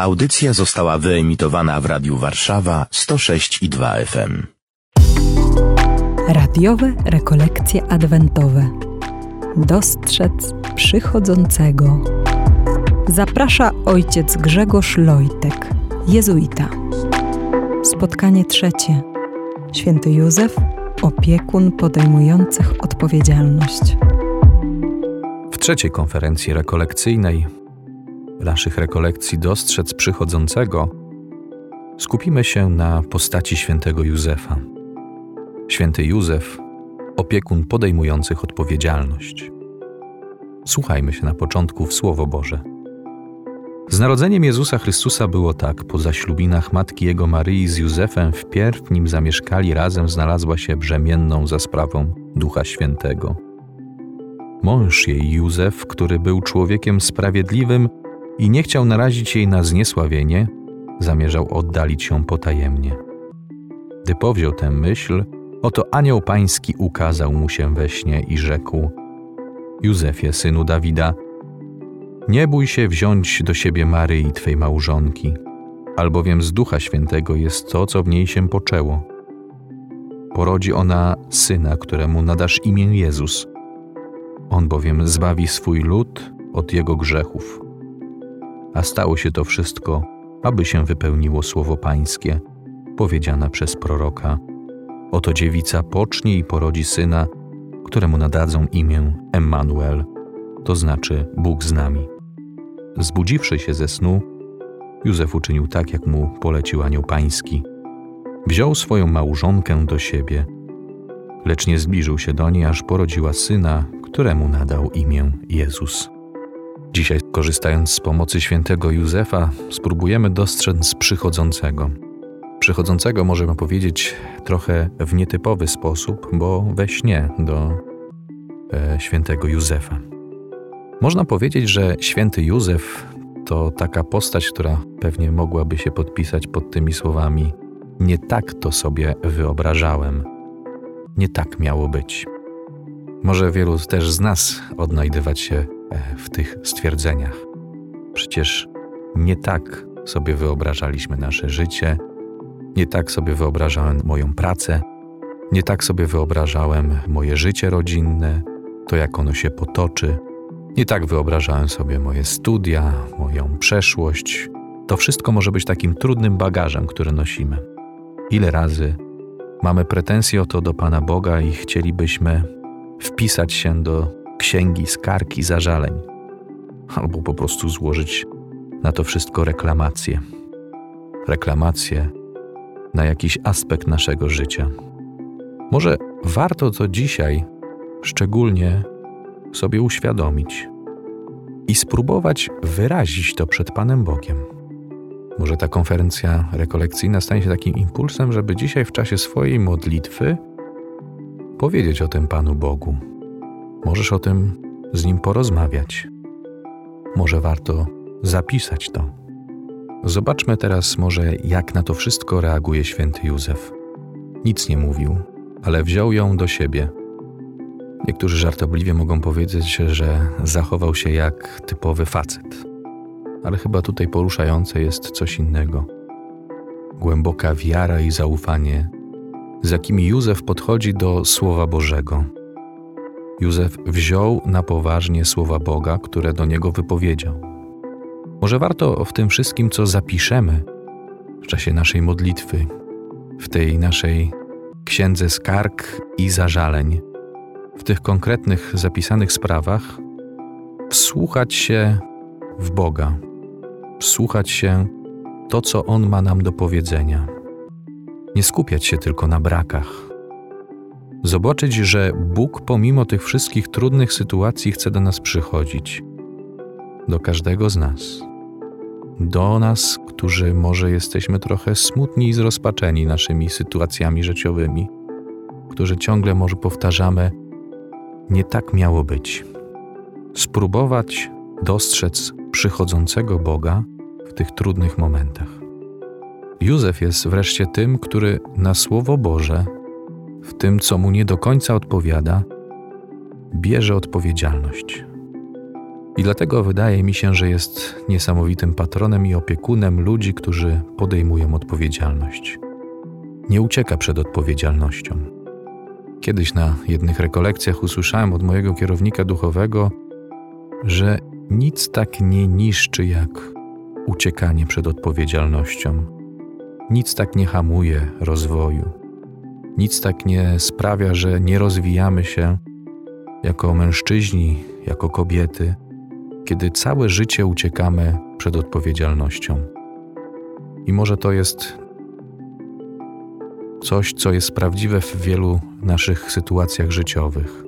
Audycja została wyemitowana w Radiu Warszawa 106 i 2 FM. Radiowe rekolekcje adwentowe. Dostrzec przychodzącego. Zaprasza ojciec Grzegorz Lojtek, jezuita. Spotkanie trzecie. Święty Józef, opiekun podejmujących odpowiedzialność. W trzeciej konferencji rekolekcyjnej naszych rekolekcji Dostrzec Przychodzącego skupimy się na postaci świętego Józefa. Święty Józef, opiekun podejmujących odpowiedzialność. Słuchajmy się na początku w Słowo Boże. Z narodzeniem Jezusa Chrystusa było tak, po zaślubinach matki jego Maryi z Józefem wpierw nim zamieszkali razem znalazła się brzemienną za sprawą Ducha Świętego. Mąż jej Józef, który był człowiekiem sprawiedliwym i nie chciał narazić jej na zniesławienie, zamierzał oddalić ją potajemnie. Gdy powziął tę myśl, oto anioł pański ukazał mu się we śnie i rzekł: Józefie, synu Dawida, nie bój się wziąć do siebie Maryi, twej małżonki, albowiem z Ducha Świętego jest to, co w niej się poczęło. Porodzi ona syna, któremu nadasz imię Jezus. On bowiem zbawi swój lud od jego grzechów. A stało się to wszystko, aby się wypełniło słowo Pańskie, powiedziane przez proroka. Oto dziewica pocznie i porodzi syna, któremu nadadzą imię Emmanuel, to znaczy Bóg z nami. Zbudziwszy się ze snu, Józef uczynił tak, jak mu polecił anioł pański. Wziął swoją małżonkę do siebie, lecz nie zbliżył się do niej, aż porodziła syna, któremu nadał imię Jezus. Dzisiaj, korzystając z pomocy świętego Józefa, spróbujemy dostrzec przychodzącego. Przychodzącego możemy powiedzieć trochę w nietypowy sposób, bo we śnie do e, świętego Józefa. Można powiedzieć, że święty Józef to taka postać, która pewnie mogłaby się podpisać pod tymi słowami: Nie tak to sobie wyobrażałem, nie tak miało być. Może wielu też z nas odnajdywać się e, w tych stwierdzeniach. Przecież nie tak sobie wyobrażaliśmy nasze życie, nie tak sobie wyobrażałem moją pracę, nie tak sobie wyobrażałem moje życie rodzinne, to jak ono się potoczy nie tak wyobrażałem sobie moje studia, moją przeszłość. To wszystko może być takim trudnym bagażem, który nosimy. Ile razy mamy pretensje o to do Pana Boga i chcielibyśmy wpisać się do księgi skarg i zażaleń, albo po prostu złożyć na to wszystko reklamacje. Reklamacje na jakiś aspekt naszego życia. Może warto to dzisiaj szczególnie sobie uświadomić i spróbować wyrazić to przed Panem Bogiem. Może ta konferencja rekolekcyjna stanie się takim impulsem, żeby dzisiaj w czasie swojej modlitwy powiedzieć o tym Panu Bogu. Możesz o tym z Nim porozmawiać. Może warto zapisać to. Zobaczmy teraz może, jak na to wszystko reaguje święty Józef. Nic nie mówił, ale wziął ją do siebie – Niektórzy żartobliwie mogą powiedzieć, że zachował się jak typowy facet. Ale chyba tutaj poruszające jest coś innego. Głęboka wiara i zaufanie, z jakimi Józef podchodzi do Słowa Bożego. Józef wziął na poważnie słowa Boga, które do niego wypowiedział. Może warto w tym wszystkim, co zapiszemy w czasie naszej modlitwy, w tej naszej księdze skarg i zażaleń, w tych konkretnych zapisanych sprawach wsłuchać się w Boga, wsłuchać się to, co On ma nam do powiedzenia. Nie skupiać się tylko na brakach. Zobaczyć, że Bóg pomimo tych wszystkich trudnych sytuacji chce do nas przychodzić. Do każdego z nas. Do nas, którzy może jesteśmy trochę smutni i zrozpaczeni naszymi sytuacjami życiowymi, którzy ciągle może powtarzamy, nie tak miało być. Spróbować dostrzec przychodzącego Boga w tych trudnych momentach. Józef jest wreszcie tym, który na Słowo Boże, w tym, co mu nie do końca odpowiada, bierze odpowiedzialność. I dlatego wydaje mi się, że jest niesamowitym patronem i opiekunem ludzi, którzy podejmują odpowiedzialność. Nie ucieka przed odpowiedzialnością. Kiedyś na jednych rekolekcjach usłyszałem od mojego kierownika duchowego, że nic tak nie niszczy jak uciekanie przed odpowiedzialnością. Nic tak nie hamuje rozwoju. Nic tak nie sprawia, że nie rozwijamy się jako mężczyźni, jako kobiety, kiedy całe życie uciekamy przed odpowiedzialnością. I może to jest coś, co jest prawdziwe w wielu naszych sytuacjach życiowych.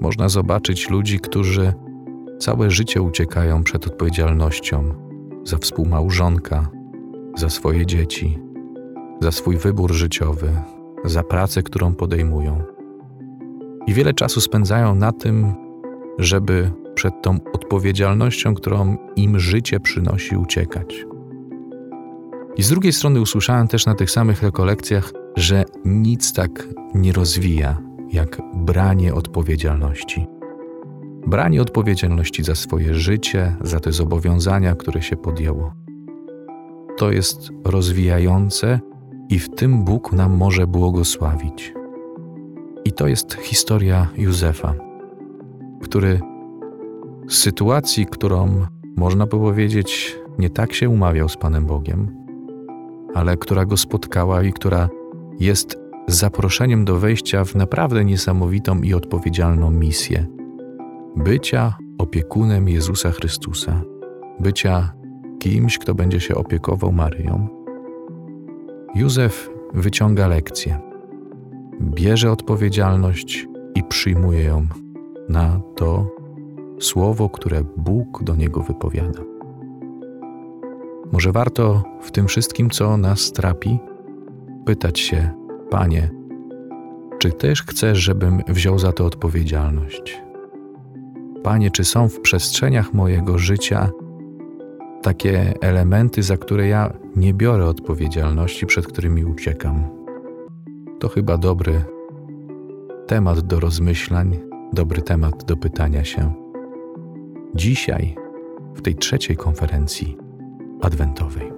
Można zobaczyć ludzi, którzy całe życie uciekają przed odpowiedzialnością za współmałżonka, za swoje dzieci, za swój wybór życiowy, za pracę, którą podejmują. I wiele czasu spędzają na tym, żeby przed tą odpowiedzialnością, którą im życie przynosi, uciekać. I z drugiej strony usłyszałem też na tych samych rekolekcjach, że nic tak nie rozwija jak branie odpowiedzialności. Branie odpowiedzialności za swoje życie, za te zobowiązania, które się podjęło. To jest rozwijające i w tym Bóg nam może błogosławić. I to jest historia Józefa, który z sytuacji, którą można by powiedzieć, nie tak się umawiał z Panem Bogiem, ale która go spotkała i która jest zaproszeniem do wejścia w naprawdę niesamowitą i odpowiedzialną misję bycia opiekunem Jezusa Chrystusa, bycia kimś, kto będzie się opiekował Maryją. Józef wyciąga lekcję, bierze odpowiedzialność i przyjmuje ją na to słowo, które Bóg do niego wypowiada. Może warto w tym wszystkim, co nas trapi, pytać się, Panie, czy też chcesz, żebym wziął za to odpowiedzialność? Panie, czy są w przestrzeniach mojego życia takie elementy, za które ja nie biorę odpowiedzialności, przed którymi uciekam? To chyba dobry temat do rozmyślań, dobry temat do pytania się. Dzisiaj, w tej trzeciej konferencji adwentowej.